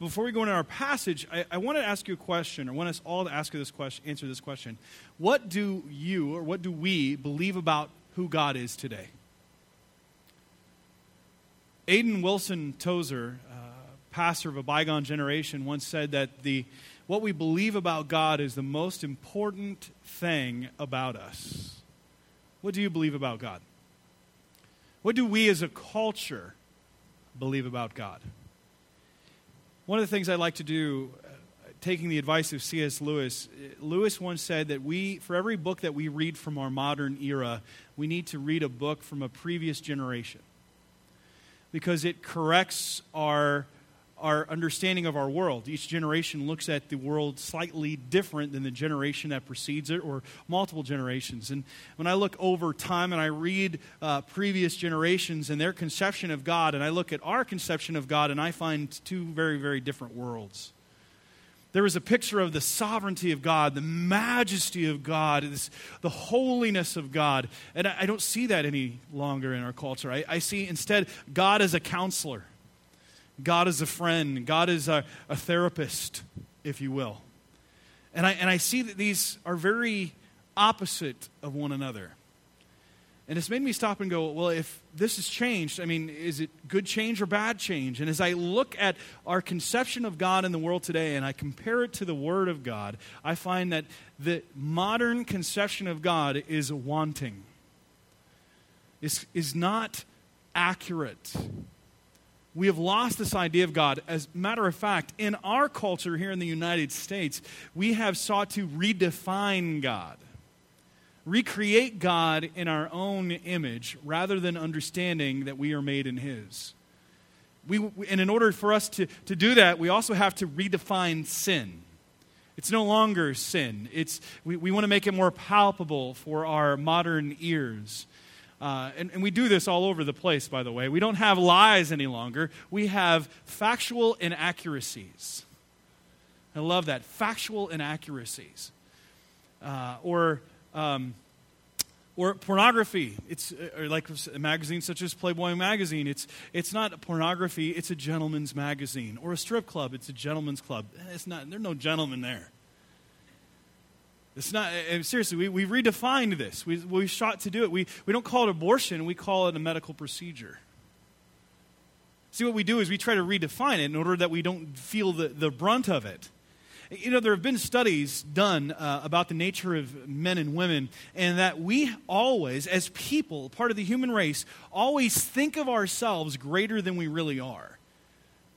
before we go into our passage, I, I want to ask you a question, or want us all to ask you this question, answer this question. What do you, or what do we, believe about who God is today? Aiden Wilson Tozer, uh, pastor of a bygone generation, once said that the, what we believe about God is the most important thing about us. What do you believe about God? What do we as a culture believe about God? One of the things I like to do, uh, taking the advice of C.S. Lewis, Lewis once said that we, for every book that we read from our modern era, we need to read a book from a previous generation because it corrects our our understanding of our world. Each generation looks at the world slightly different than the generation that precedes it or multiple generations. And when I look over time and I read uh, previous generations and their conception of God, and I look at our conception of God, and I find two very, very different worlds. There is a picture of the sovereignty of God, the majesty of God, this, the holiness of God. And I, I, don't see that any longer in our culture. I, I see instead God as a counselor God is a friend, God is a, a therapist, if you will. And I, and I see that these are very opposite of one another. And it's made me stop and go, well, if this has changed, I mean, is it good change or bad change? And as I look at our conception of God in the world today and I compare it to the Word of God, I find that the modern conception of God is wanting, is, is not accurate we have lost this idea of God. As a matter of fact, in our culture here in the United States, we have sought to redefine God, recreate God in our own image rather than understanding that we are made in His. We, and in order for us to, to do that, we also have to redefine sin. It's no longer sin. It's, we, we want to make it more palpable for our modern ears. Uh, and, and we do this all over the place, by the way. We don't have lies any longer, we have factual inaccuracies. I love that. Factual inaccuracies. Uh, or, um, or pornography. It's uh, like a magazine such as Playboy magazine. It's, it's not pornography, it's a gentleman's magazine. Or a strip club, it's a gentleman's club. It's not, there's no gentlemen there. It's not, uh, seriously, we, we redefined this. We, we sought to do it. We, we don't call it abortion, we call it a medical procedure. See, what we do is we try to redefine it in order that we don't feel the, the brunt of it. You know, there have been studies done uh, about the nature of men and women, and that we always, as people, part of the human race, always think of ourselves greater than we really are.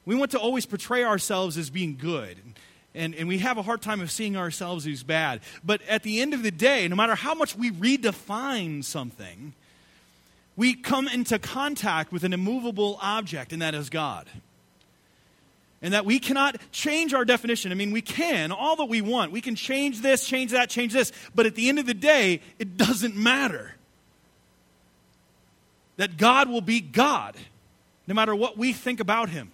We want to always portray ourselves as being good and, and we have a hard time of seeing ourselves as bad. But at the end of the day, no matter how much we redefine something, we come into contact with an immovable object, and that is God. And that we cannot change our definition. I mean, we can, all that we want. We can change this, change that, change this. But at the end of the day, it doesn't matter. That God will be God, no matter what we think about Him.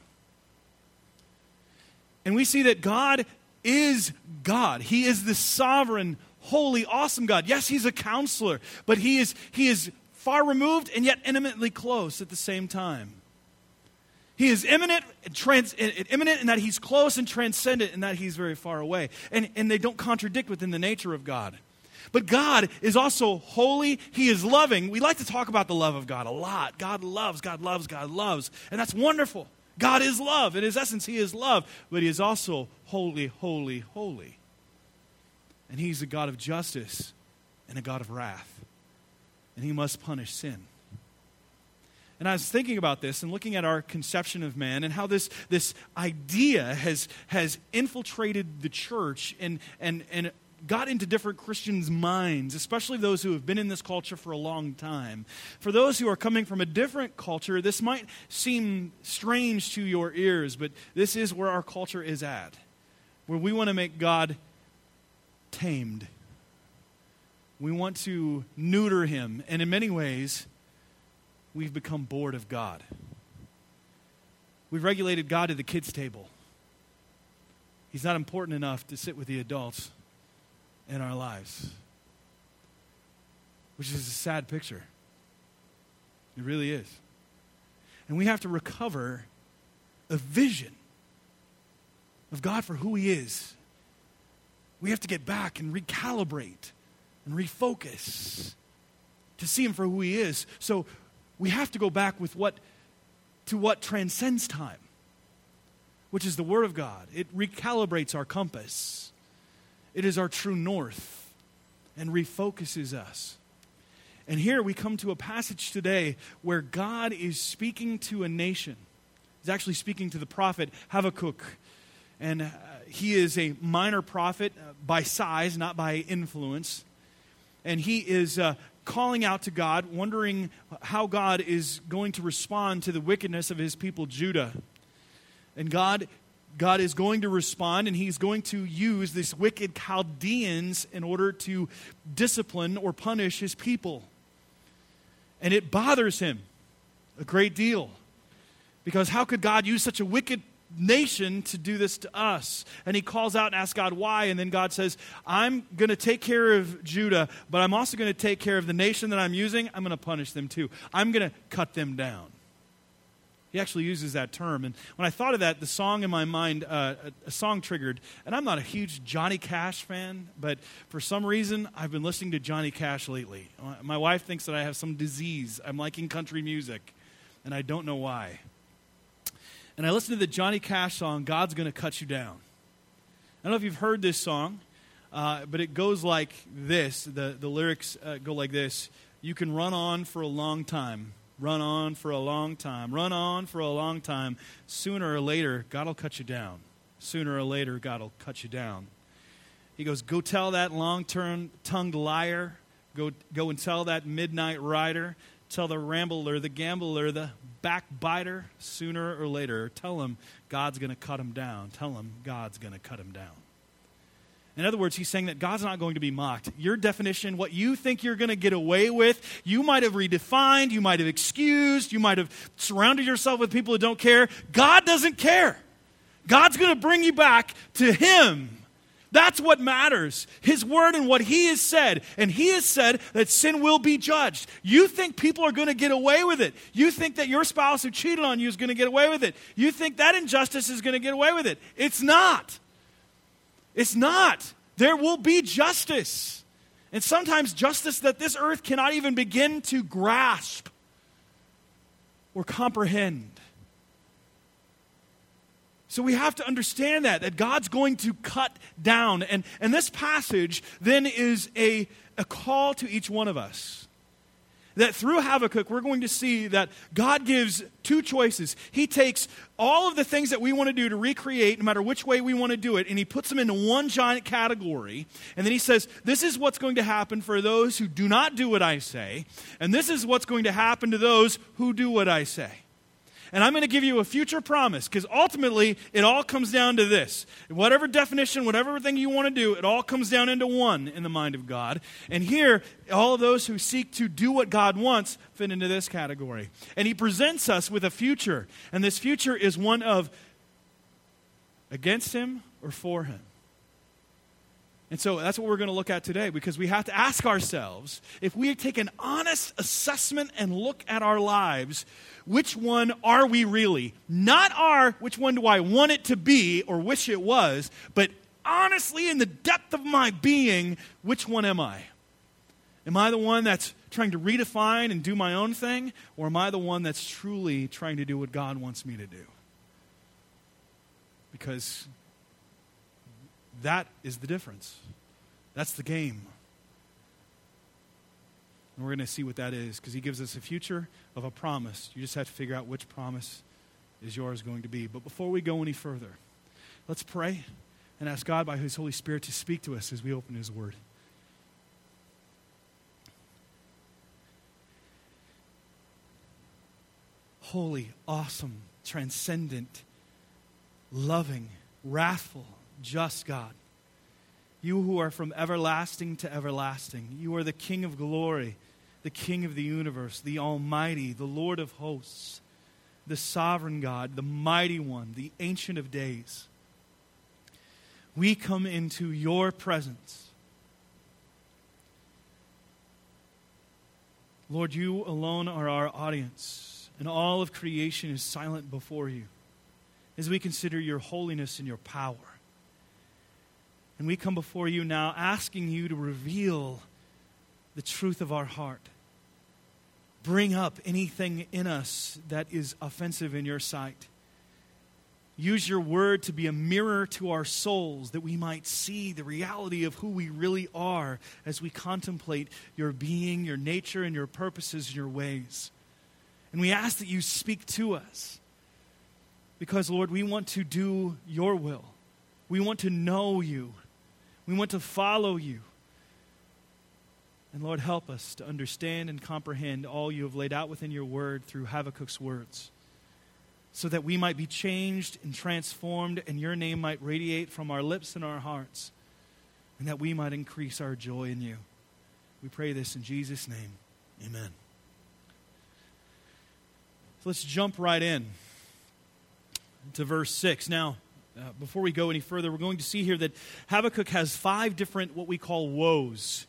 And we see that God is God. He is the sovereign, holy, awesome God. Yes, He's a counselor, but He is, he is far removed and yet intimately close at the same time. He is immanent, trans, immanent in that he's close and transcendent in that he's very far away. And, and they don't contradict within the nature of God. But God is also holy. He is loving. We like to talk about the love of God a lot. God loves, God loves, God loves. And that's wonderful. God is love. In his essence, he is love, but he is also holy, holy, holy. And he's a God of justice and a God of wrath. And he must punish sin. And I was thinking about this and looking at our conception of man and how this, this idea has, has infiltrated the church and, and, and got into different Christians' minds, especially those who have been in this culture for a long time. For those who are coming from a different culture, this might seem strange to your ears, but this is where our culture is at, where we want to make God tamed. We want to neuter him, and in many ways, we've become bored of God. We've regulated God to the kids' table. He's not important enough to sit with the adults in our lives, which is a sad picture. It really is. And we have to recover a vision of God for who He is, we have to get back and recalibrate and refocus to see Him for who He is. So we have to go back with what to what transcends time, which is the Word of God. It recalibrates our compass. It is our true north and refocuses us. And here we come to a passage today where God is speaking to a nation. He's actually speaking to the prophet Habakkuk. And uh, he is a minor prophet uh, by size, not by influence. And he is uh, calling out to God, wondering how God is going to respond to the wickedness of his people, Judah. And God, God is going to respond, and he's going to use these wicked Chaldeans in order to discipline or punish his people. And it bothers him a great deal. Because how could God use such a wicked nation to do this to us? And he calls out and asks God why. And then God says, I'm going to take care of Judah, but I'm also going to take care of the nation that I'm using. I'm going to punish them too. I'm going to cut them down. He actually uses that term. And when I thought of that, the song in my mind, uh, a, a, song triggered. And I'm not a huge Johnny Cash fan, but for some reason, I've been listening to Johnny Cash lately. My wife thinks that I have some disease. I'm liking country music, and I don't know why. And I listened to the Johnny Cash song, God's Gonna Cut You Down. I don't know if you've heard this song, uh, but it goes like this. The, the lyrics uh, go like this You can run on for a long time Run on for a long time. Run on for a long time. Sooner or later, God will cut you down. Sooner or later, God will cut you down. He goes, Go tell that long tongued liar. Go, go and tell that midnight rider. Tell the rambler, the gambler, the backbiter. Sooner or later, tell him God's going to cut him down. Tell him God's going to cut him down. In other words, he's saying that God's not going to be mocked. Your definition, what you think you're going to get away with, you might have redefined, you might have excused, you might have surrounded yourself with people who don't care. God doesn't care. God's going to bring you back to Him. That's what matters. His word and what He has said. And He has said that sin will be judged. You think people are going to get away with it. You think that your spouse who cheated on you is going to get away with it. You think that injustice is going to get away with it. It's not. It's not. There will be justice. And sometimes justice that this earth cannot even begin to grasp or comprehend. So we have to understand that, that God's going to cut down. And, and this passage then is a, a call to each one of us that through Habakkuk, we're going to see that God gives two choices. He takes all of the things that we want to do to recreate, no matter which way we want to do it, and He puts them into one giant category. And then He says, This is what's going to happen for those who do not do what I say, and this is what's going to happen to those who do what I say. And I'm going to give you a future promise because ultimately it all comes down to this. Whatever definition, whatever thing you want to do, it all comes down into one in the mind of God. And here, all those who seek to do what God wants fit into this category. And He presents us with a future. And this future is one of against Him or for Him. And so that's what we're going to look at today because we have to ask ourselves if we take an honest assessment and look at our lives, which one are we really? Not our, which one do I want it to be or wish it was, but honestly, in the depth of my being, which one am I? Am I the one that's trying to redefine and do my own thing, or am I the one that's truly trying to do what God wants me to do? Because that is the difference. That's the game. And we're going to see what that is because he gives us a future of a promise. You just have to figure out which promise is yours going to be. But before we go any further, let's pray and ask God by his Holy Spirit to speak to us as we open his word. Holy, awesome, transcendent, loving, wrathful, just God. You who are from everlasting to everlasting. You are the King of glory, the King of the universe, the Almighty, the Lord of hosts, the sovereign God, the mighty one, the Ancient of Days. We come into your presence. Lord, you alone are our audience, and all of creation is silent before you. as we consider your holiness and your power. And we come before you now asking you to reveal the truth of our heart. Bring up anything in us that is offensive in your sight. Use your word to be a mirror to our souls that we might see the reality of who we really are as we contemplate your being, your nature, and your purposes and your ways. And we ask that you speak to us because, Lord, we want to do your will. We want to know you. We want to follow you. And Lord, help us to understand and comprehend all you have laid out within your word through Habakkuk's words so that we might be changed and transformed, and your name might radiate from our lips and our hearts, and that we might increase our joy in you. We pray this in Jesus' name. Amen. So let's jump right in to verse 6. Now, uh, before we go any further, we're going to see here that Habakkuk has five different what we call woes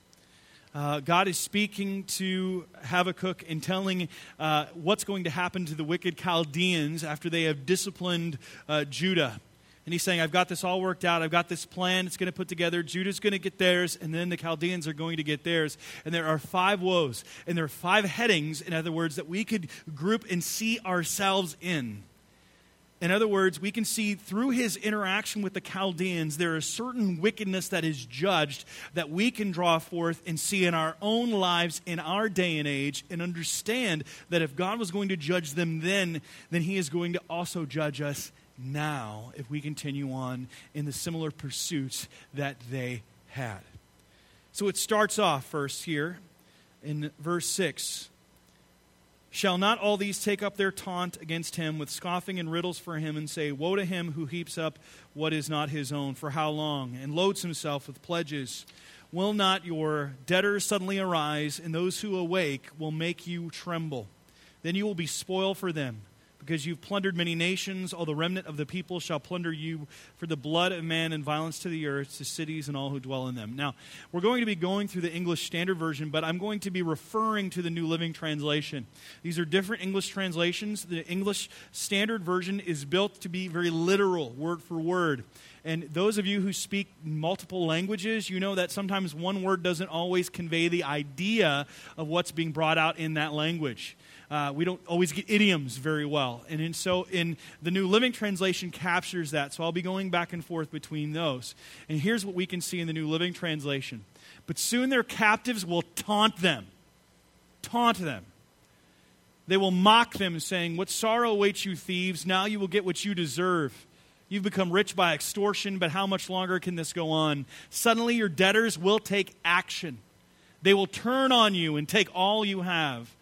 uh, God is speaking to Habakkuk and telling uh, what's going to happen to the wicked Chaldeans after they have disciplined uh, Judah. And he's saying, I've got this all worked out. I've got this plan. It's going to put together. Judah's going to get theirs, and then the Chaldeans are going to get theirs. And there are five woes, and there are five headings, in other words, that we could group and see ourselves in. In other words, we can see through his interaction with the Chaldeans, there is certain wickedness that is judged that we can draw forth and see in our own lives in our day and age and understand that if God was going to judge them then, then he is going to also judge us now if we continue on in the similar pursuits that they had. So it starts off first here in verse 6 Shall not all these take up their taunt against him with scoffing and riddles for him and say, Woe to him who heaps up what is not his own, for how long? And loads himself with pledges. Will not your debtors suddenly arise, and those who awake will make you tremble? Then you will be spoil for them because you've plundered many nations. All the remnant of the people shall plunder you for the blood of man and violence to the earth, to cities and all who dwell in them. Now, we're going to be going through the English Standard Version, but I'm going to be referring to the New Living Translation. These are different English translations. The English Standard Version is built to be very literal, word for word. And those of you who speak multiple languages, you know that sometimes one word doesn't always convey the idea of what's being brought out in that language. Uh, we don't always get idioms very well. And in, so in the New Living Translation captures that. So I'll be going back and forth between those. And here's what we can see in the New Living Translation. But soon their captives will taunt them. Taunt them. They will mock them, saying, What sorrow awaits you, thieves? Now you will get what you deserve. You've become rich by extortion, but how much longer can this go on? Suddenly your debtors will take action. They will turn on you and take all you have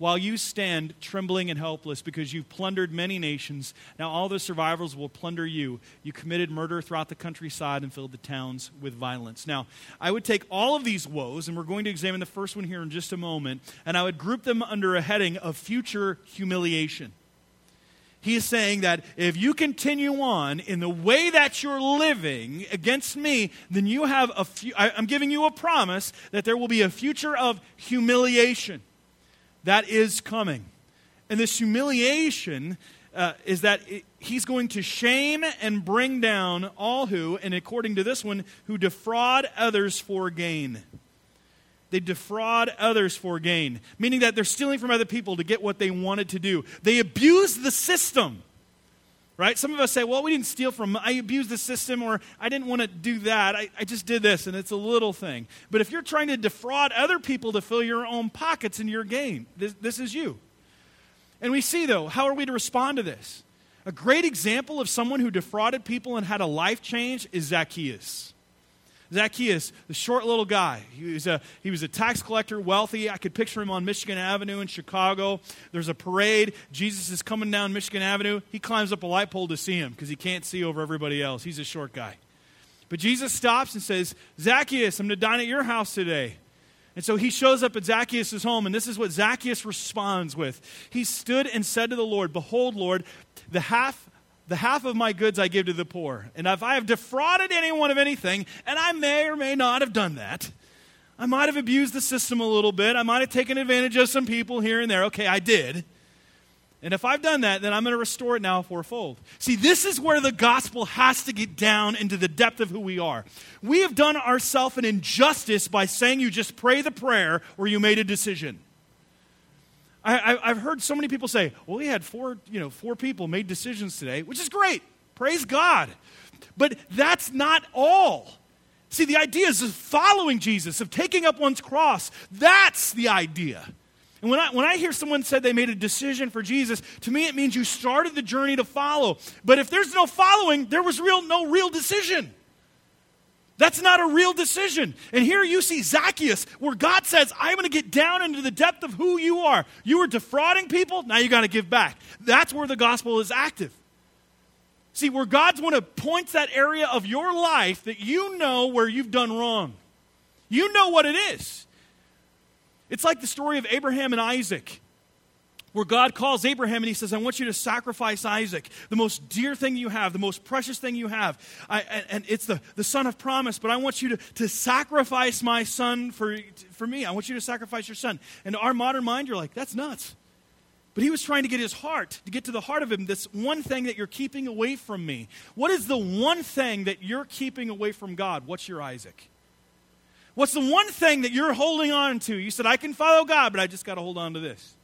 while you stand trembling and helpless because you've plundered many nations. Now all the survivors will plunder you. You committed murder throughout the countryside and filled the towns with violence. Now, I would take all of these woes, and we're going to examine the first one here in just a moment, and I would group them under a heading of future humiliation. He is saying that if you continue on in the way that you're living against me, then you have a few, I, I'm giving you a promise that there will be a future of humiliation that is coming. And this humiliation uh, is that it, he's going to shame and bring down all who, and according to this one, who defraud others for gain. They defraud others for gain, meaning that they're stealing from other people to get what they wanted to do. They abuse the system right? Some of us say, well, we didn't steal from, I abused the system, or I didn't want to do that. I, I just did this, and it's a little thing. But if you're trying to defraud other people to fill your own pockets in your game, this, this is you. And we see, though, how are we to respond to this? A great example of someone who defrauded people and had a life change is Zacchaeus. Zacchaeus, the short little guy. He was, a, he was a tax collector, wealthy. I could picture him on Michigan Avenue in Chicago. There's a parade. Jesus is coming down Michigan Avenue. He climbs up a light pole to see him because he can't see over everybody else. He's a short guy. But Jesus stops and says, Zacchaeus, I'm going to dine at your house today. And so he shows up at Zacchaeus' home, and this is what Zacchaeus responds with. He stood and said to the Lord, Behold, Lord, the half the half of my goods I give to the poor. And if I have defrauded anyone of anything, and I may or may not have done that, I might have abused the system a little bit. I might have taken advantage of some people here and there. Okay, I did. And if I've done that, then I'm going to restore it now fourfold. See, this is where the gospel has to get down into the depth of who we are. We have done ourselves an injustice by saying you just pray the prayer or you made a decision. I, have heard so many people say, well, we had four, you know, four people made decisions today, which is great. Praise God. But that's not all. See, the idea is of following Jesus, of taking up one's cross. That's the idea. And when I, when I hear someone said they made a decision for Jesus, to me it means you started the journey to follow. But if there's no following, there was real, no real decision. That's not a real decision. And here you see Zacchaeus, where God says, I'm going to get down into the depth of who you are. You were defrauding people, now you got to give back. That's where the gospel is active. See, where God's want to point that area of your life that you know where you've done wrong. You know what it is. It's like the story of Abraham and Isaac, where God calls Abraham and he says, I want you to sacrifice Isaac, the most dear thing you have, the most precious thing you have. I, and, and, it's the, the son of promise, but I want you to, to sacrifice my son for, for me. I want you to sacrifice your son. And our modern mind, you're like, that's nuts. But he was trying to get his heart, to get to the heart of him, this one thing that you're keeping away from me. What is the one thing that you're keeping away from God? What's your Isaac? What's the one thing that you're holding on to? You said, I can follow God, but I just got to hold on to this.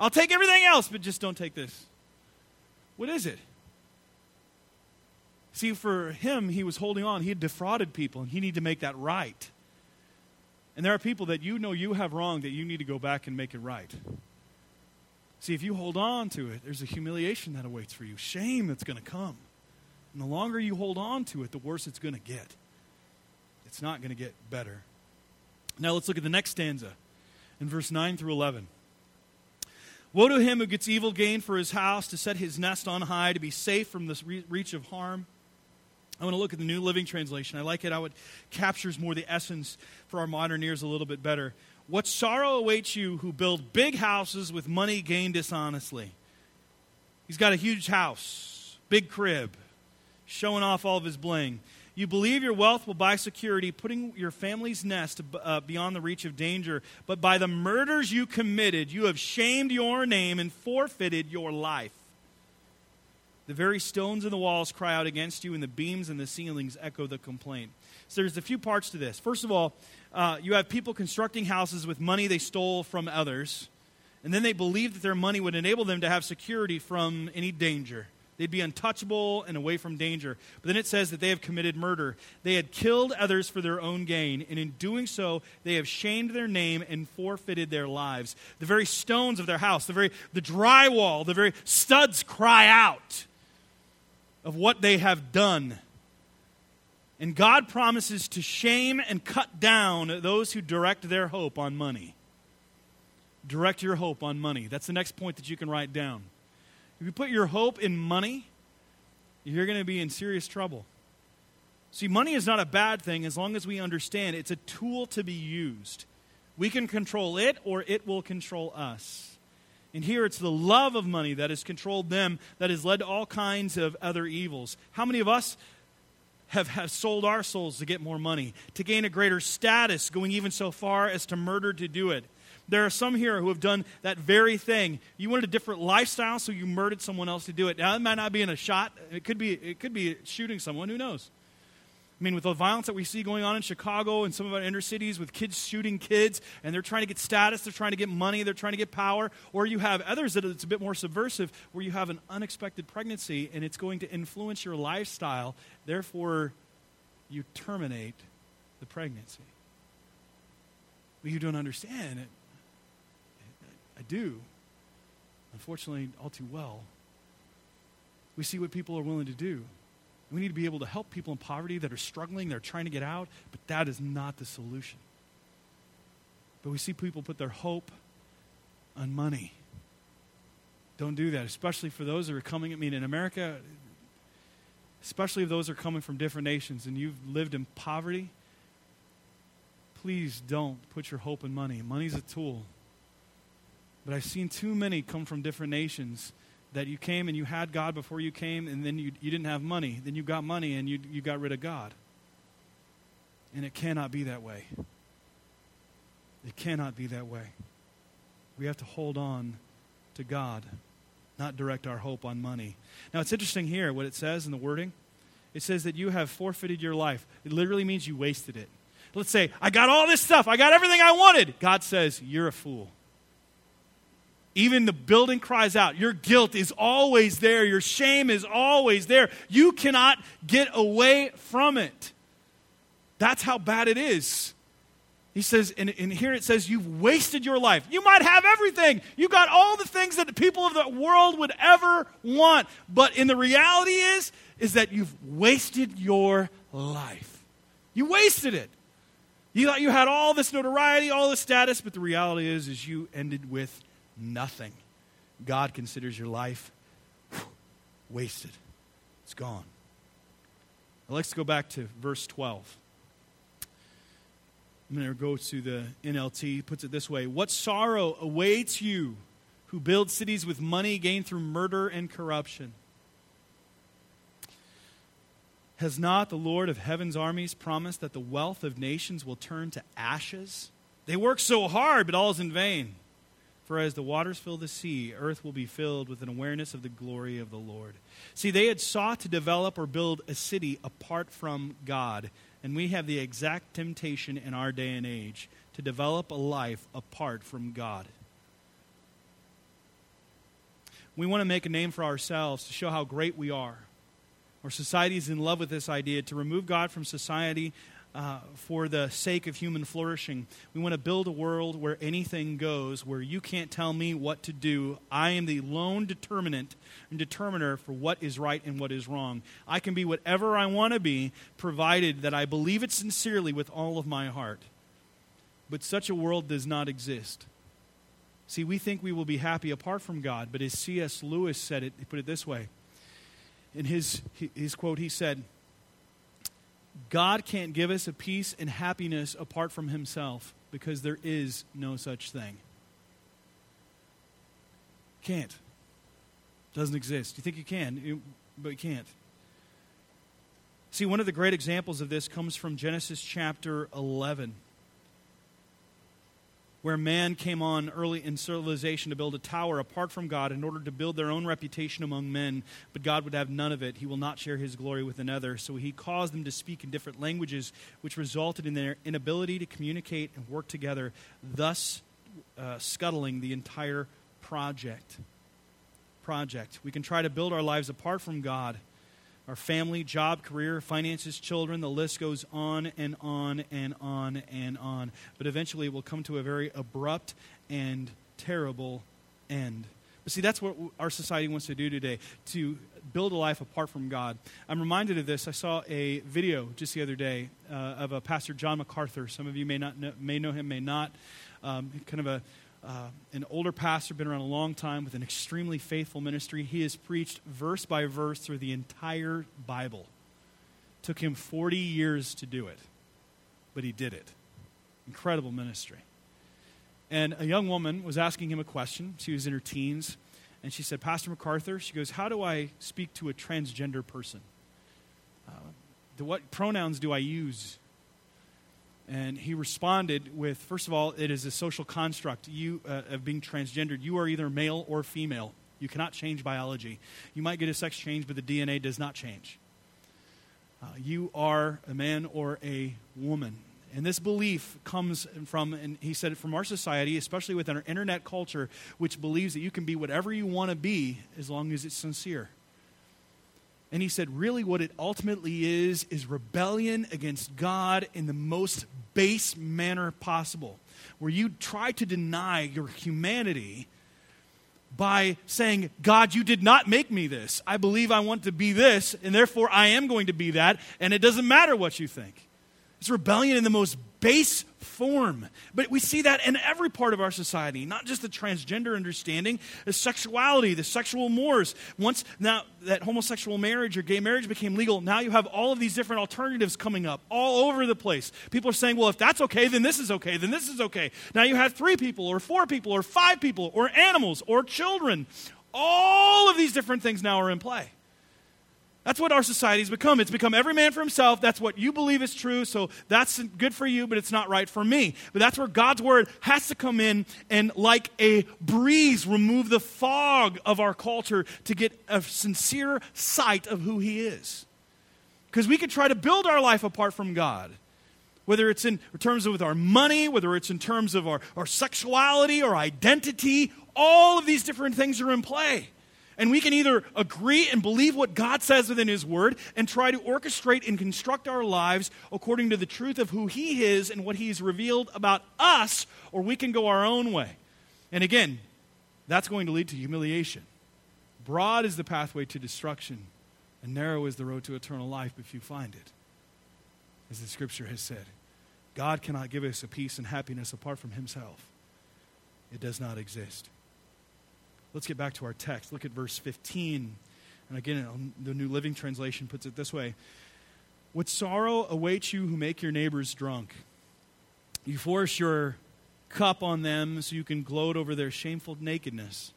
I'll take everything else, but just don't take this. What is it? See, for him, he was holding on. He had defrauded people, and he needed to make that right. And there are people that you know you have wrong that you need to go back and make it right. See, if you hold on to it, there's a humiliation that awaits for you, shame that's going to come. And the longer you hold on to it, the worse it's going to get. It's not going to get better. Now let's look at the next stanza in verse 9 through 11. Woe to him who gets evil gain for his house, to set his nest on high, to be safe from this reach of harm. I want to look at the New Living Translation. I like it how it captures more the essence for our modern ears a little bit better. What sorrow awaits you who build big houses with money gained dishonestly? He's got a huge house, big crib, showing off all of his bling. You believe your wealth will buy security, putting your family's nest uh, beyond the reach of danger. But by the murders you committed, you have shamed your name and forfeited your life. The very stones in the walls cry out against you, and the beams and the ceilings echo the complaint. So there's a few parts to this. First of all, uh, you have people constructing houses with money they stole from others, and then they believed that their money would enable them to have security from any danger. They'd be untouchable and away from danger. But then it says that they have committed murder. They had killed others for their own gain, and in doing so, they have shamed their name and forfeited their lives. The very stones of their house, the very the drywall, the very studs cry out of what they have done. And God promises to shame and cut down those who direct their hope on money. Direct your hope on money. That's the next point that you can write down. If you put your hope in money, you're going to be in serious trouble. See, money is not a bad thing as long as we understand it's a tool to be used. We can control it or it will control us. And here it's the love of money that has controlled them that has led to all kinds of other evils. How many of us have, have sold our souls to get more money, to gain a greater status, going even so far as to murder to do it? There are some here who have done that very thing. You wanted a different lifestyle, so you murdered someone else to do it. Now, it might not be in a shot. It could be, it could be shooting someone. Who knows? I mean, with the violence that we see going on in Chicago and some of our inner cities with kids shooting kids, and they're trying to get status, they're trying to get money, they're trying to get power, or you have others that it's a bit more subversive, where you have an unexpected pregnancy and it's going to influence your lifestyle. Therefore, you terminate the pregnancy. But you don't understand it. I do. Unfortunately, all too well. We see what people are willing to do. We need to be able to help people in poverty that are struggling, they're trying to get out, but that is not the solution. But we see people put their hope on money. Don't do that, especially for those that are coming. I mean, in America, especially if those are coming from different nations and you've lived in poverty, please don't put your hope in money. Money's a tool. But I've seen too many come from different nations that you came and you had God before you came, and then you, you didn't have money. Then you got money and you, you got rid of God. And it cannot be that way. It cannot be that way. We have to hold on to God. not direct our hope on money. Now, it's interesting here what it says in the wording. It says that you have forfeited your life. It literally means you wasted it. Let's say, I got all this stuff, I got everything I wanted. God says, You're a fool. Even the building cries out, Your guilt is always there, your shame is always there. You cannot get away from it. That's how bad it is. He says, and, and, here it says, you've wasted your life. You might have everything. You got all the things that the people of the world would ever want. But in the reality is, is that you've wasted your life. You wasted it. You thought you had all this notoriety, all this status, but the reality is, is you ended with nothing. God considers your life wasted. It's gone. Now let's go back to verse 12. I'm going to go to the NLT. puts it this way What sorrow awaits you who build cities with money gained through murder and corruption? Has not the Lord of heaven's armies promised that the wealth of nations will turn to ashes? They work so hard, but all is in vain. For as the waters fill the sea, earth will be filled with an awareness of the glory of the Lord. See, they had sought to develop or build a city apart from God. And we have the exact temptation in our day and age to develop a life apart from God. We want to make a name for ourselves to show how great we are. Our society is in love with this idea to remove God from society uh, for the sake of human flourishing. We want to build a world where anything goes, where you can't tell me what to do. I am the lone determinant and determiner for what is right and what is wrong. I can be whatever I want to be, provided that I believe it sincerely with all of my heart. But such a world does not exist. See, we think we will be happy apart from God, but as C.S. Lewis said it, he put it this way. In his, his quote, he said, God can't give us a peace and happiness apart from Himself because there is no such thing. Can't. Doesn't exist. You think you can, but you can't. See, one of the great examples of this comes from Genesis chapter 11 where man came on early in civilization to build a tower apart from God in order to build their own reputation among men, but God would have none of it. He will not share his glory with another. So he caused them to speak in different languages, which resulted in their inability to communicate and work together, thus uh, scuttling the entire project. Project. We can try to build our lives apart from God our family, job, career, finances, children, the list goes on and on and on and on. But eventually it will come to a very abrupt and terrible end. But see, that's what our society wants to do today to build a life apart from God. I'm reminded of this. I saw a video just the other day uh, of a pastor, John MacArthur. Some of you may, not know, may know him, may not. Um, kind of a uh, an older pastor, been around a long time with an extremely faithful ministry. He has preached verse by verse through the entire Bible. Took him 40 years to do it, but he did it. Incredible ministry. And a young woman was asking him a question. She was in her teens. And she said, Pastor MacArthur, she goes, How do I speak to a transgender person? Uh, what pronouns do I use? And he responded with, first of all, it is a social construct you uh, of being transgendered. You are either male or female. You cannot change biology. You might get a sex change, but the DNA does not change. Uh, you are a man or a woman. And this belief comes from, and he said, from our society, especially within our internet culture, which believes that you can be whatever you want to be as long as it's sincere. And he said, really, what it ultimately is, is rebellion against God in the most base manner possible, where you try to deny your humanity by saying, God, you did not make me this. I believe I want to be this, and therefore I am going to be that, and it doesn't matter what you think. It's rebellion in the most base form. But we see that in every part of our society, not just the transgender understanding, the sexuality, the sexual mores. Once now that homosexual marriage or gay marriage became legal, now you have all of these different alternatives coming up all over the place. People are saying, well, if that's okay, then this is okay, then this is okay. Now you have three people, or four people, or five people, or animals, or children. All of these different things now are in play. That's what our society's become. It's become every man for himself. That's what you believe is true, so that's good for you, but it's not right for me. But that's where God's word has to come in and, like a breeze, remove the fog of our culture to get a sincere sight of who he is. Because we could try to build our life apart from God whether it's in terms of with our money, whether it's in terms of our, our sexuality or identity, all of these different things are in play. And we can either agree and believe what God says within His Word and try to orchestrate and construct our lives according to the truth of who He is and what He's revealed about us, or we can go our own way. And again, that's going to lead to humiliation. Broad is the pathway to destruction, and narrow is the road to eternal life if you find it, as the Scripture has said. God cannot give us a peace and happiness apart from Himself, it does not exist. Let's get back to our text. Look at verse 15. And again, um, the New Living Translation puts it this way What sorrow awaits you who make your neighbors drunk? You force your cup on them so you can gloat over their shameful nakedness.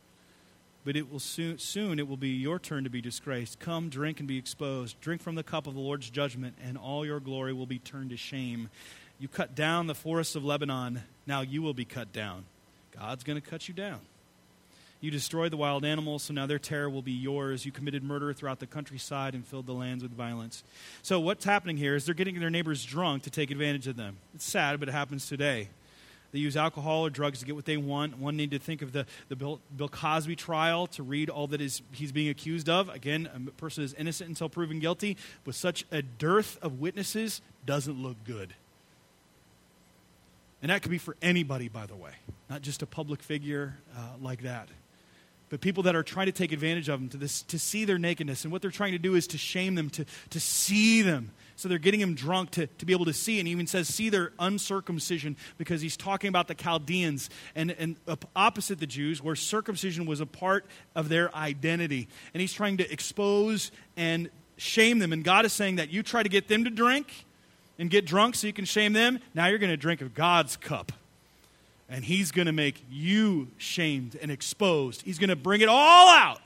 But it will soon, soon it will be your turn to be disgraced. Come, drink and be exposed. Drink from the cup of the Lord's judgment, and all your glory will be turned to shame. You cut down the forests of Lebanon, now you will be cut down. God's going to cut you down. You destroyed the wild animals, so now their terror will be yours. You committed murder throughout the countryside and filled the lands with violence. So, what's happening here is they're getting their neighbors drunk to take advantage of them. It's sad, but it happens today. They use alcohol or drugs to get what they want. One need to think of the, the Bill, Bill Cosby trial to read all that is he's being accused of. Again, a person is innocent until proven guilty. With such a dearth of witnesses, doesn't look good. And that could be for anybody, by the way, not just a public figure uh, like that but people that are trying to take advantage of them to, this, to see their nakedness. And what they're trying to do is to shame them, to, to see them. So they're getting them drunk to, to be able to see. And he even says, see their uncircumcision, because he's talking about the Chaldeans and, and opposite the Jews, where circumcision was a part of their identity. And he's trying to expose and shame them. And God is saying that you try to get them to drink and get drunk so you can shame them. Now you're going to drink of God's cup and he's going to make you shamed and exposed. He's going to bring it all out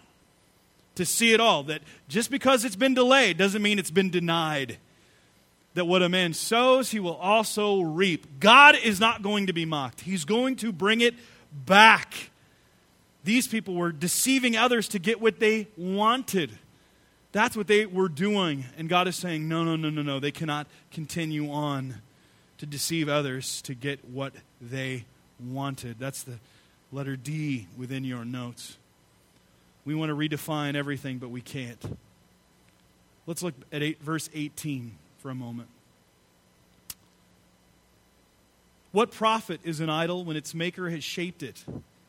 to see it all. That just because it's been delayed doesn't mean it's been denied. That what a man sows, he will also reap. God is not going to be mocked, he's going to bring it back. These people were deceiving others to get what they wanted. That's what they were doing. And God is saying, no, no, no, no, no. They cannot continue on to deceive others to get what they wanted. That's the letter D within your notes. We want to redefine everything, but we can't. Let's look at eight, verse 18 for a moment. What profit is an idol when its maker has shaped it?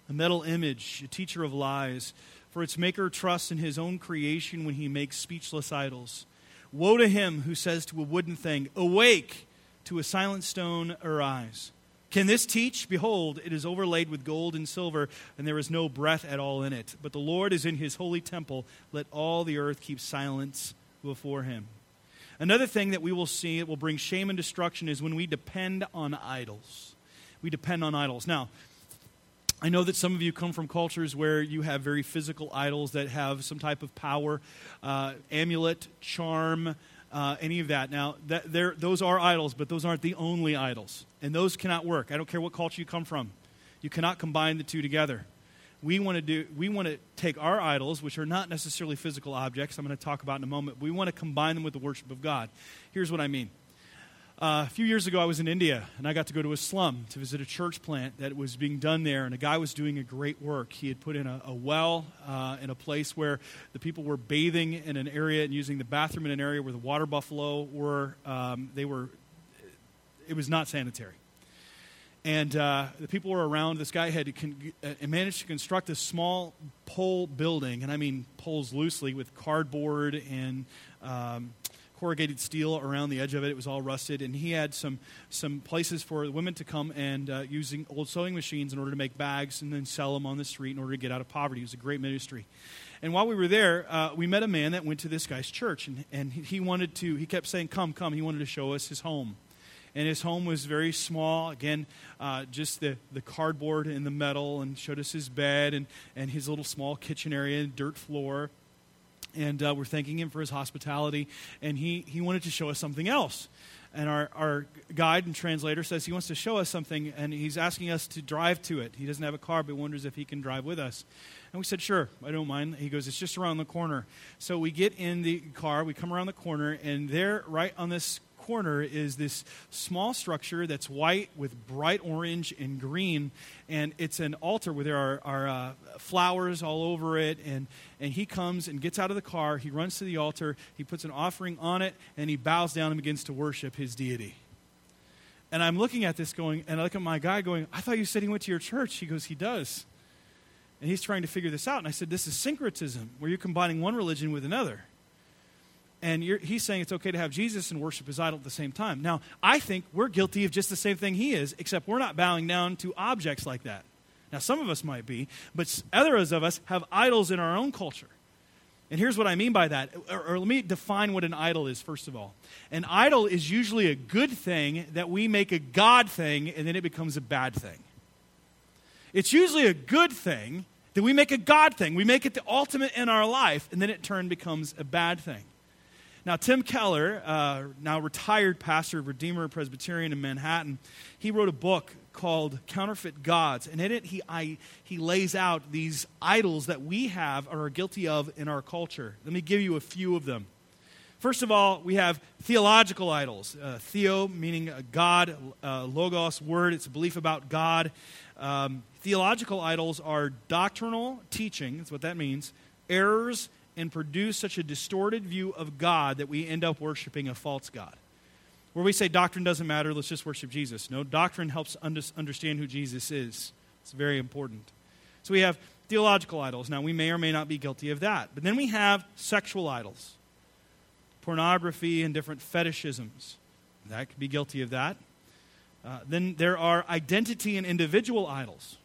A metal image, a teacher of lies. For its maker trusts in his own creation when he makes speechless idols. Woe to him who says to a wooden thing, Awake! To a silent stone, arise. Can this teach? Behold, it is overlaid with gold and silver, and there is no breath at all in it. But the Lord is in his holy temple. Let all the earth keep silence before him. Another thing that we will see that will bring shame and destruction is when we depend on idols. We depend on idols. Now, I know that some of you come from cultures where you have very physical idols that have some type of power, uh, amulet, charm, uh, any of that. Now, that, those are idols, but those aren't the only idols. And those cannot work. I don't care what culture you come from. You cannot combine the two together. We want to do we want to take our idols, which are not necessarily physical objects, I'm going to talk about in a moment. we want to combine them with the worship of God. Here's what I mean. Uh, a few years ago, I was in India, and I got to go to a slum to visit a church plant that was being done there, and a guy was doing a great work. He had put in a, a well uh, in a place where the people were bathing in an area and using the bathroom in an area where the water buffalo were. Um, they were. It was not sanitary. And uh, the people were around. This guy had con- uh, managed to construct a small pole building, and I mean poles loosely with cardboard and um, corrugated steel around the edge of it. It was all rusted, and he had some some places for women to come and uh, using old sewing machines in order to make bags and then sell them on the street in order to get out of poverty. It was a great ministry. And while we were there, uh, we met a man that went to this guy's church, and, and he wanted to. He kept saying, "Come, come." He wanted to show us his home. And his home was very small. Again, uh, just the, the cardboard and the metal, and showed us his bed and, and his little small kitchen area and dirt floor And uh, we're thanking him for his hospitality. And he, he wanted to show us something else. And our, our guide and translator says he wants to show us something, and he's asking us to drive to it. He doesn't have a car, but wonders if he can drive with us. And we said, Sure, I don't mind. He goes, It's just around the corner. So we get in the car, we come around the corner, and there, right on this corner is this small structure that's white with bright orange and green, and it's an altar where there are, are uh, flowers all over it. And, and he comes and gets out of the car, he runs to the altar, he puts an offering on it, and he bows down and begins to worship his deity. And I'm looking at this going, and I look at my guy going, I thought you said he went to your church. He goes, He does. And he's trying to figure this out. And I said, This is syncretism, where you're combining one religion with another. And he's saying it's okay to have Jesus and worship his idol at the same time. Now, I think we're guilty of just the same thing he is, except we're not bowing down to objects like that. Now, some of us might be, but others of us have idols in our own culture. And here's what I mean by that. Or, or, let me define what an idol is, first of all. An idol is usually a good thing that we make a God thing, and then it becomes a bad thing. It's usually a good thing that we make a God thing. We make it the ultimate in our life, and then it turn becomes a bad thing. Now, Tim Keller, uh, now retired pastor of Redeemer Presbyterian in Manhattan, he wrote a book called Counterfeit Gods. And in it, he, I, he lays out these idols that we have or are guilty of in our culture. Let me give you a few of them. First of all, we have theological idols. Uh, theo, meaning God, uh, logos, word, it's a belief about God. Um, theological idols are doctrinal teaching, that's what that means, errors and produce such a distorted view of God that we end up worshiping a false God. Where we say doctrine doesn't matter, let's just worship Jesus. No, doctrine helps understand who Jesus is. It's very important. So we have theological idols. Now, we may or may not be guilty of that. But then we have sexual idols, pornography, and different fetishisms. That could be guilty of that. Uh, then there are identity and individual idols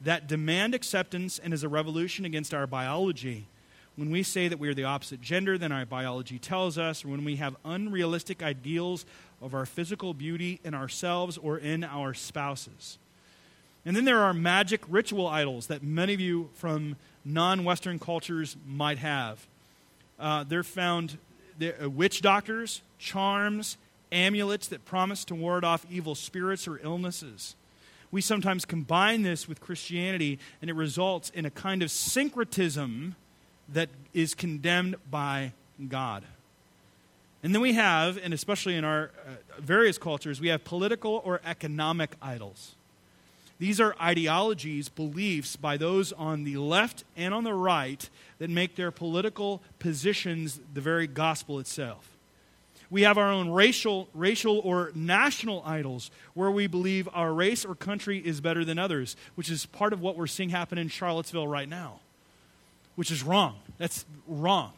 that demand acceptance and is a revolution against our biology when we say that we are the opposite gender than our biology tells us, or when we have unrealistic ideals of our physical beauty in ourselves or in our spouses. And then there are magic ritual idols that many of you from non Western cultures might have. Uh, they're found they're, uh, witch doctors, charms, amulets that promise to ward off evil spirits or illnesses. We sometimes combine this with Christianity, and it results in a kind of syncretism that is condemned by God. And then we have, and especially in our uh, various cultures, we have political or economic idols. These are ideologies, beliefs by those on the left and on the right that make their political positions the very gospel itself. We have our own racial, racial or national idols where we believe our race or country is better than others, which is part of what we're seeing happen in Charlottesville right now which is wrong. That's wrong.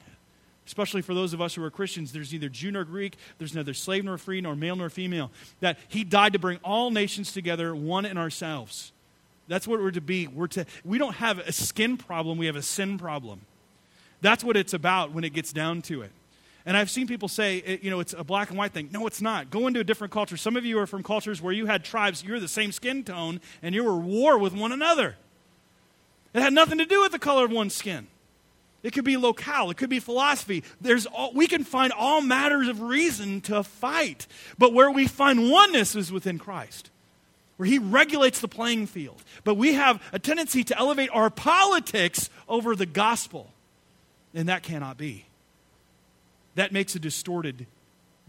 Especially for those of us who are Christians, there's neither Jew nor Greek, there's neither slave nor free, nor male nor female. That He died to bring all nations together, one in ourselves. That's what we're to be. We're to, we don't have a skin problem, we have a sin problem. That's what it's about when it gets down to it. And I've seen people say, eh, you know, it's a black and white thing. No, it's not. Go into a different culture. Some of you are from cultures where you had tribes, you're the same skin tone, and you were war with one another. It had nothing to do with the color of one's skin. It could be locale. It could be philosophy. There's all, we can find all matters of reason to fight. But where we find oneness is within Christ, where He regulates the playing field. But we have a tendency to elevate our politics over the gospel. And that cannot be. That makes a distorted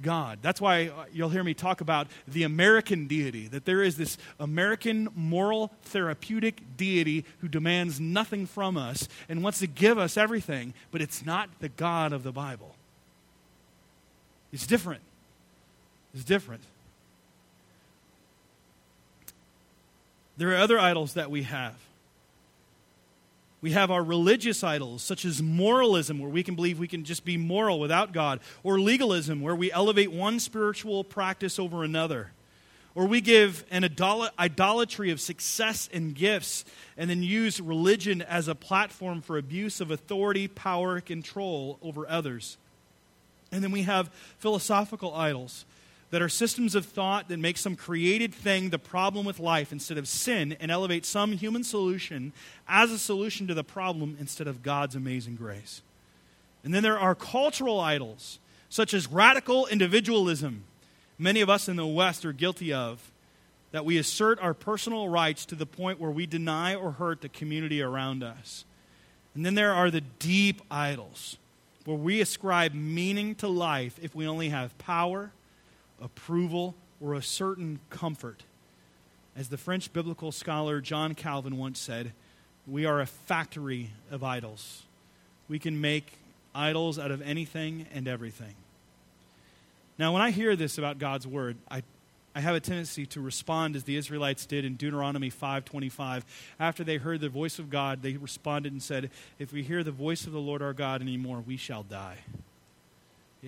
God. That's why uh, you'll hear me talk about the American deity, that there is this American moral therapeutic deity who demands nothing from us and wants to give us everything, but it's not the God of the Bible. It's different. It's different. There are other idols that we have. We have our religious idols, such as moralism, where we can believe we can just be moral without God, or legalism, where we elevate one spiritual practice over another. Or we give an idolatry of success and gifts and then use religion as a platform for abuse of authority, power, control over others. And then we have philosophical idols that are systems of thought that make some created thing the problem with life instead of sin and elevate some human solution as a solution to the problem instead of God's amazing grace. And then there are cultural idols, such as radical individualism. Many of us in the West are guilty of that we assert our personal rights to the point where we deny or hurt the community around us. And then there are the deep idols, where we ascribe meaning to life if we only have power, approval, or a certain comfort. As the French biblical scholar John Calvin once said, we are a factory of idols. We can make idols out of anything and everything. Now, when I hear this about God's word, I I have a tendency to respond as the Israelites did in Deuteronomy 5:25. After they heard the voice of God, they responded and said, "If we hear the voice of the Lord our God anymore, we shall die."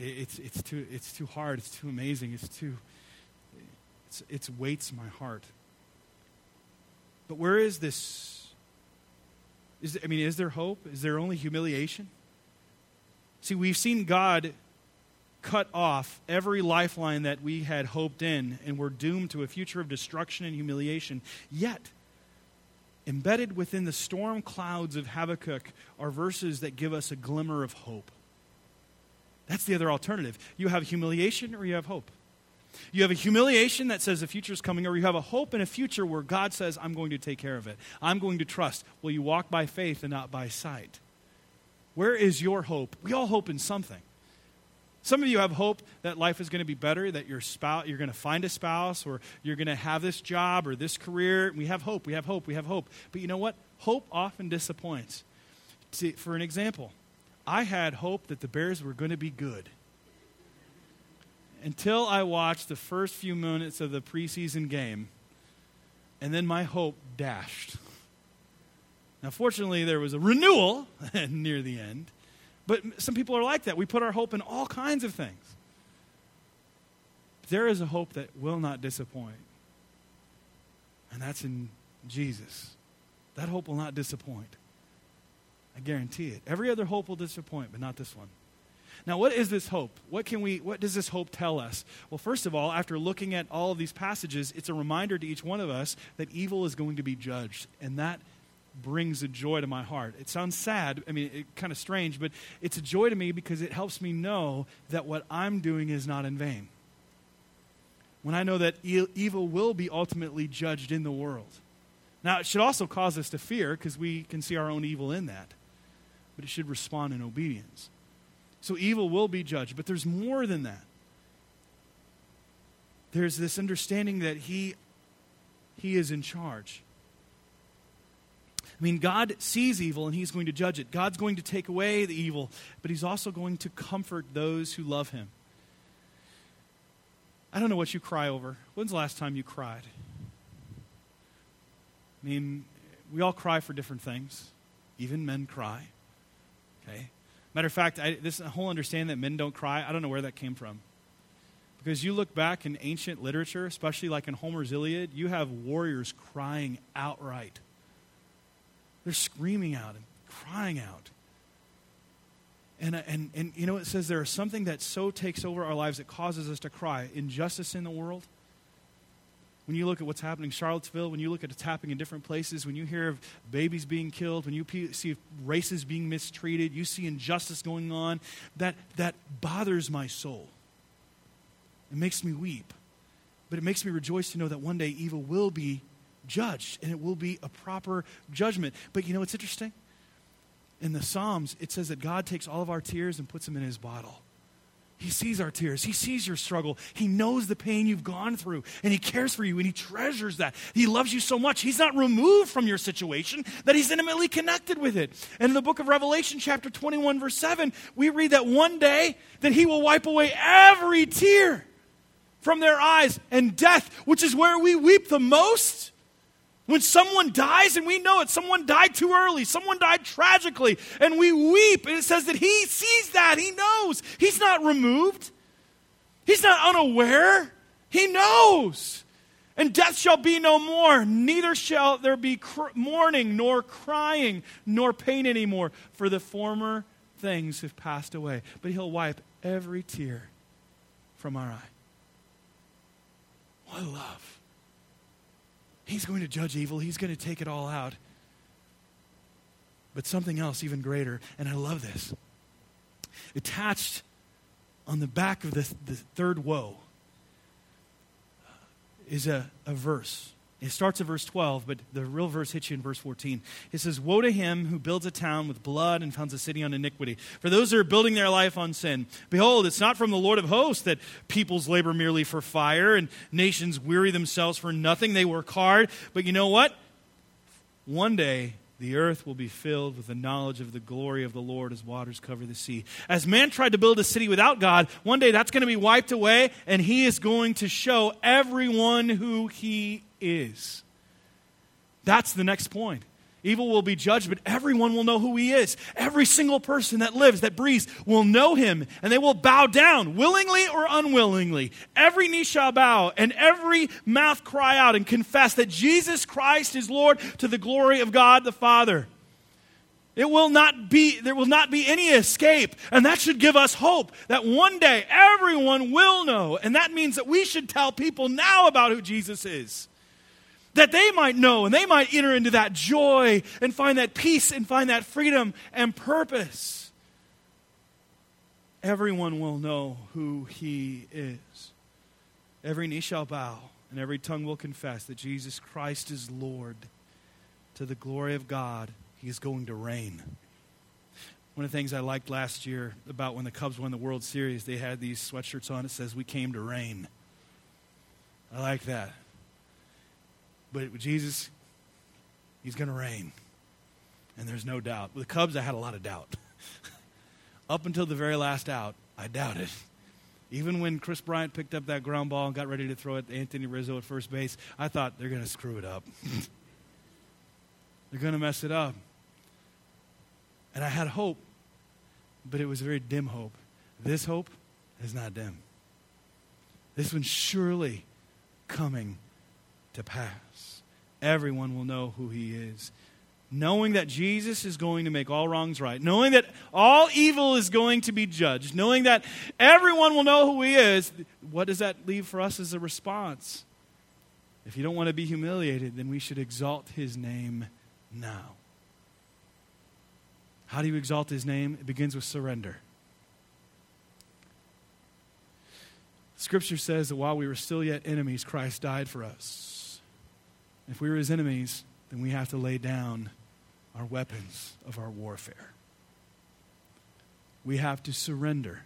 It's, it's, too, it's too hard. It's too amazing. It's too, it's, it weights my heart. But where is this? Is, I mean, is there hope? Is there only humiliation? See, we've seen God cut off every lifeline that we had hoped in, and we're doomed to a future of destruction and humiliation. Yet, embedded within the storm clouds of Habakkuk are verses that give us a glimmer of hope. That's the other alternative. You have humiliation or you have hope. You have a humiliation that says the future is coming, or you have a hope in a future where God says, I'm going to take care of it. I'm going to trust. Will you walk by faith and not by sight? Where is your hope? We all hope in something. Some of you have hope that life is going to be better, that your spouse, you're going to find a spouse, or you're going to have this job or this career. We have hope, we have hope, we have hope. But you know what? Hope often disappoints. See, for an example, I had hope that the Bears were going to be good until I watched the first few minutes of the preseason game, and then my hope dashed. Now, fortunately, there was a renewal near the end. But some people are like that. We put our hope in all kinds of things. There is a hope that will not disappoint, and that's in Jesus. That hope will not disappoint. I guarantee it. Every other hope will disappoint, but not this one. Now, what is this hope? What can we what does this hope tell us? Well, first of all, after looking at all of these passages, it's a reminder to each one of us that evil is going to be judged, and that brings a joy to my heart. It sounds sad, I mean, it, kind of strange, but it's a joy to me because it helps me know that what I'm doing is not in vain. When I know that e- evil will be ultimately judged in the world. Now, it should also cause us to fear because we can see our own evil in that, but it should respond in obedience. So evil will be judged, but there's more than that. There's this understanding that he, he is in charge. I mean, God sees evil and He's going to judge it. God's going to take away the evil, but He's also going to comfort those who love Him. I don't know what you cry over. When's the last time you cried? I mean, we all cry for different things. Even men cry. Okay? Matter of fact, I, this whole understanding that men don't cry, I don't know where that came from. Because you look back in ancient literature, especially like in Homer's Iliad, you have warriors crying outright. They're screaming out and crying out. And, uh, and, and you know, it says there is something that so takes over our lives that causes us to cry. Injustice in the world. When you look at what's happening in Charlottesville, when you look at what's happening in different places, when you hear of babies being killed, when you see races being mistreated, you see injustice going on, that, that bothers my soul. It makes me weep. But it makes me rejoice to know that one day evil will be judged, and it will be a proper judgment. But you know what's interesting? In the Psalms, it says that God takes all of our tears and puts them in his bottle. He sees our tears. He sees your struggle. He knows the pain you've gone through, and He cares for you, and He treasures that. He loves you so much. He's not removed from your situation, that He's intimately connected with it. And in the book of Revelation, chapter 21, verse 7, we read that one day that He will wipe away every tear from their eyes, and death, which is where we weep the most, when someone dies and we know it, someone died too early, someone died tragically, and we weep, and it says that he sees that, he knows. He's not removed, he's not unaware, he knows. And death shall be no more, neither shall there be cr- mourning, nor crying, nor pain anymore, for the former things have passed away. But he'll wipe every tear from our eye. What love. He's going to judge evil, He's going to take it all out. But something else even greater, and I love this. attached on the back of the, the third woe is a, a verse. It starts at verse 12, but the real verse hits you in verse 14. It says, Woe to him who builds a town with blood and founds a city on iniquity. For those that are building their life on sin. Behold, it's not from the Lord of hosts that peoples labor merely for fire and nations weary themselves for nothing. They work hard. But you know what? One day the earth will be filled with the knowledge of the glory of the Lord as waters cover the sea. As man tried to build a city without God, one day that's going to be wiped away, and he is going to show everyone who he is. That's the next point. Evil will be judged, but everyone will know who he is. Every single person that lives, that breathes, will know him, and they will bow down, willingly or unwillingly. Every knee shall bow, and every mouth cry out and confess that Jesus Christ is Lord to the glory of God the Father. It will not be, there will not be any escape. And that should give us hope that one day everyone will know. And that means that we should tell people now about who Jesus is that they might know and they might enter into that joy and find that peace and find that freedom and purpose. Everyone will know who he is. Every knee shall bow and every tongue will confess that Jesus Christ is Lord. To the glory of God, he is going to reign. One of the things I liked last year about when the Cubs won the World Series, they had these sweatshirts on. It says, We came to reign. I like that. But Jesus, he's going to reign. And there's no doubt. With the Cubs, I had a lot of doubt. up until the very last out, I doubted. Even when Kris Bryant picked up that ground ball and got ready to throw it to Anthony Rizzo at first base, I thought they're going to screw it up. they're going to mess it up. And I had hope, but it was a very dim hope. This hope is not dim. This one's surely coming to pass. Everyone will know who he is. Knowing that Jesus is going to make all wrongs right, knowing that all evil is going to be judged, knowing that everyone will know who he is, what does that leave for us as a response? If you don't want to be humiliated, then we should exalt his name now. How do you exalt his name? It begins with surrender. Scripture says that while we were still yet enemies, Christ died for us. If we were his enemies, then we have to lay down our weapons of our warfare. We have to surrender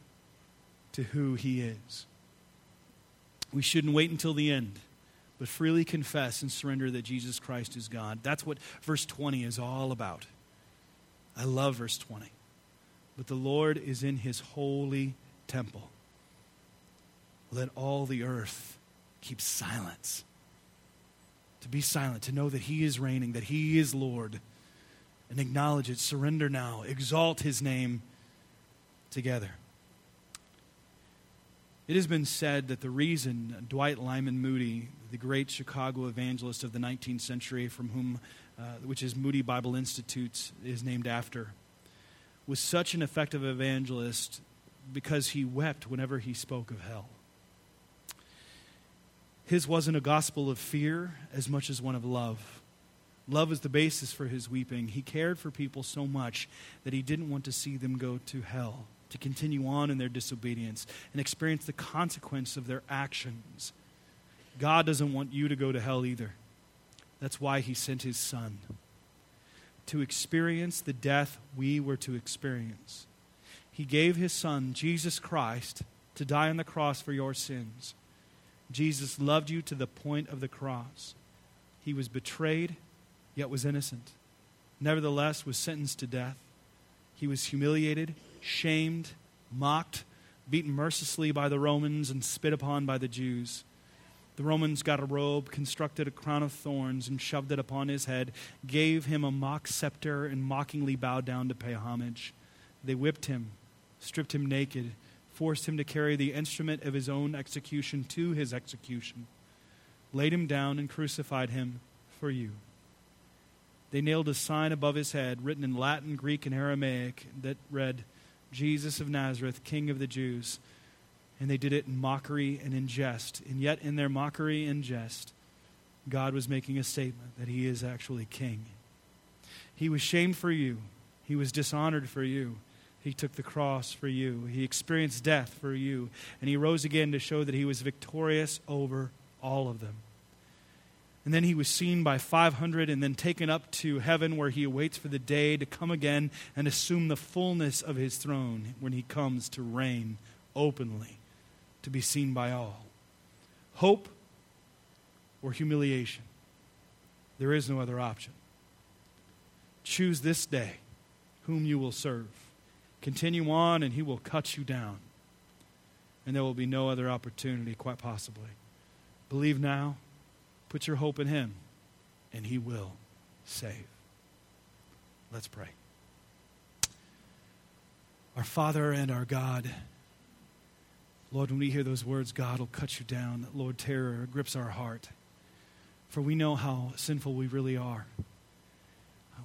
to who he is. We shouldn't wait until the end, but freely confess and surrender that Jesus Christ is God. That's what verse 20 is all about. I love verse 20. But the Lord is in his holy temple. Let all the earth keep silence to be silent, to know that He is reigning, that He is Lord, and acknowledge it. Surrender now. Exalt His name together. It has been said that the reason Dwight Lyman Moody, the great Chicago evangelist of the 19th century, from whom, uh, which is Moody Bible Institute, is named after, was such an effective evangelist because he wept whenever he spoke of hell. His wasn't a gospel of fear as much as one of love. Love is the basis for his weeping. He cared for people so much that he didn't want to see them go to hell, to continue on in their disobedience and experience the consequence of their actions. God doesn't want you to go to hell either. That's why he sent his son to experience the death we were to experience. He gave his son, Jesus Christ, to die on the cross for your sins. Jesus loved you to the point of the cross. He was betrayed, yet was innocent. Nevertheless, was sentenced to death. He was humiliated, shamed, mocked, beaten mercilessly by the Romans, and spit upon by the Jews. The Romans got a robe, constructed a crown of thorns, and shoved it upon his head, gave him a mock scepter, and mockingly bowed down to pay homage. They whipped him, stripped him naked, forced him to carry the instrument of his own execution to his execution, laid him down, and crucified him for you. They nailed a sign above his head, written in Latin, Greek, and Aramaic, that read, Jesus of Nazareth, King of the Jews. And they did it in mockery and in jest. And yet, in their mockery and jest, God was making a statement that he is actually king. He was shamed for you, he was dishonored for you. He took the cross for you. He experienced death for you. And he rose again to show that he was victorious over all of them. And then he was seen by 500 and then taken up to heaven where he awaits for the day to come again and assume the fullness of his throne when he comes to reign openly, to be seen by all. Hope or humiliation. There is no other option. Choose this day whom you will serve. Continue on, and he will cut you down. And there will be no other opportunity, quite possibly. Believe now Put your hope in Him, and He will save. Let's pray. Our Father and our God, Lord, when we hear those words, God will cut you down. Lord, terror grips our heart. For we know how sinful we really are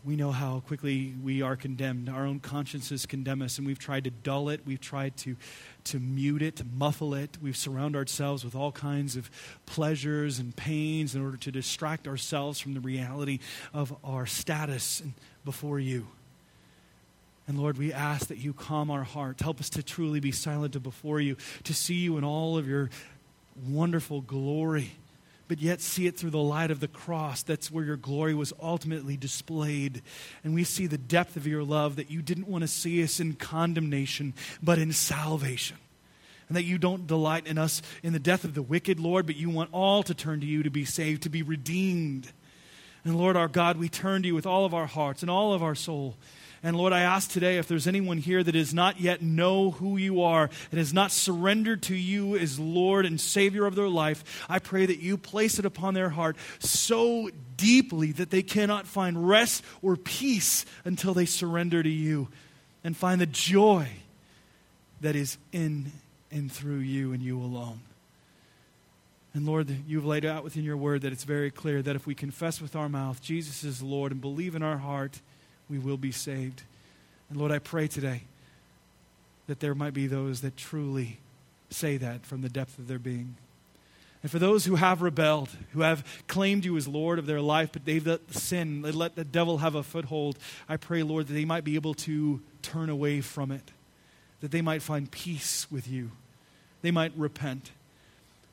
we know how quickly we are condemned. Our own consciences condemn us, and we've tried to dull it. We've tried to, to mute it, to muffle it. We've surrounded ourselves with all kinds of pleasures and pains in order to distract ourselves from the reality of our status before you. And Lord, we ask that you calm our hearts. Help us to truly be silent before you, to see you in all of your wonderful glory but yet see it through the light of the cross. That's where your glory was ultimately displayed. And we see the depth of your love that you didn't want to see us in condemnation, but in salvation. And that you don't delight in us in the death of the wicked, Lord, but you want all to turn to you to be saved, to be redeemed. And Lord our God, we turn to you with all of our hearts and all of our soul. And Lord, I ask today if there's anyone here that does not yet know who you are and has not surrendered to you as Lord and Savior of their life, I pray that you place it upon their heart so deeply that they cannot find rest or peace until they surrender to you and find the joy that is in and through you and you alone. And Lord, you've laid out within your word that it's very clear that if we confess with our mouth Jesus is Lord and believe in our heart, we will be saved. And Lord, I pray today that there might be those that truly say that from the depth of their being. And for those who have rebelled, who have claimed you as Lord of their life, but they've let sin, they let the devil have a foothold, I pray, Lord, that they might be able to turn away from it, that they might find peace with you, they might repent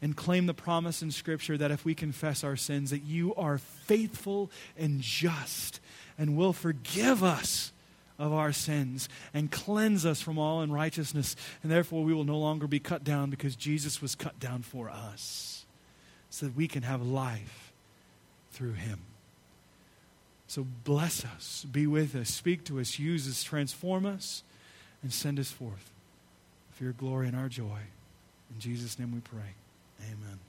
and claim the promise in Scripture that if we confess our sins, that you are faithful and just and will forgive us of our sins and cleanse us from all unrighteousness. And therefore, we will no longer be cut down because Jesus was cut down for us so that we can have life through him. So bless us, be with us, speak to us, use us, transform us, and send us forth for your glory and our joy. In Jesus' name we pray. Amen.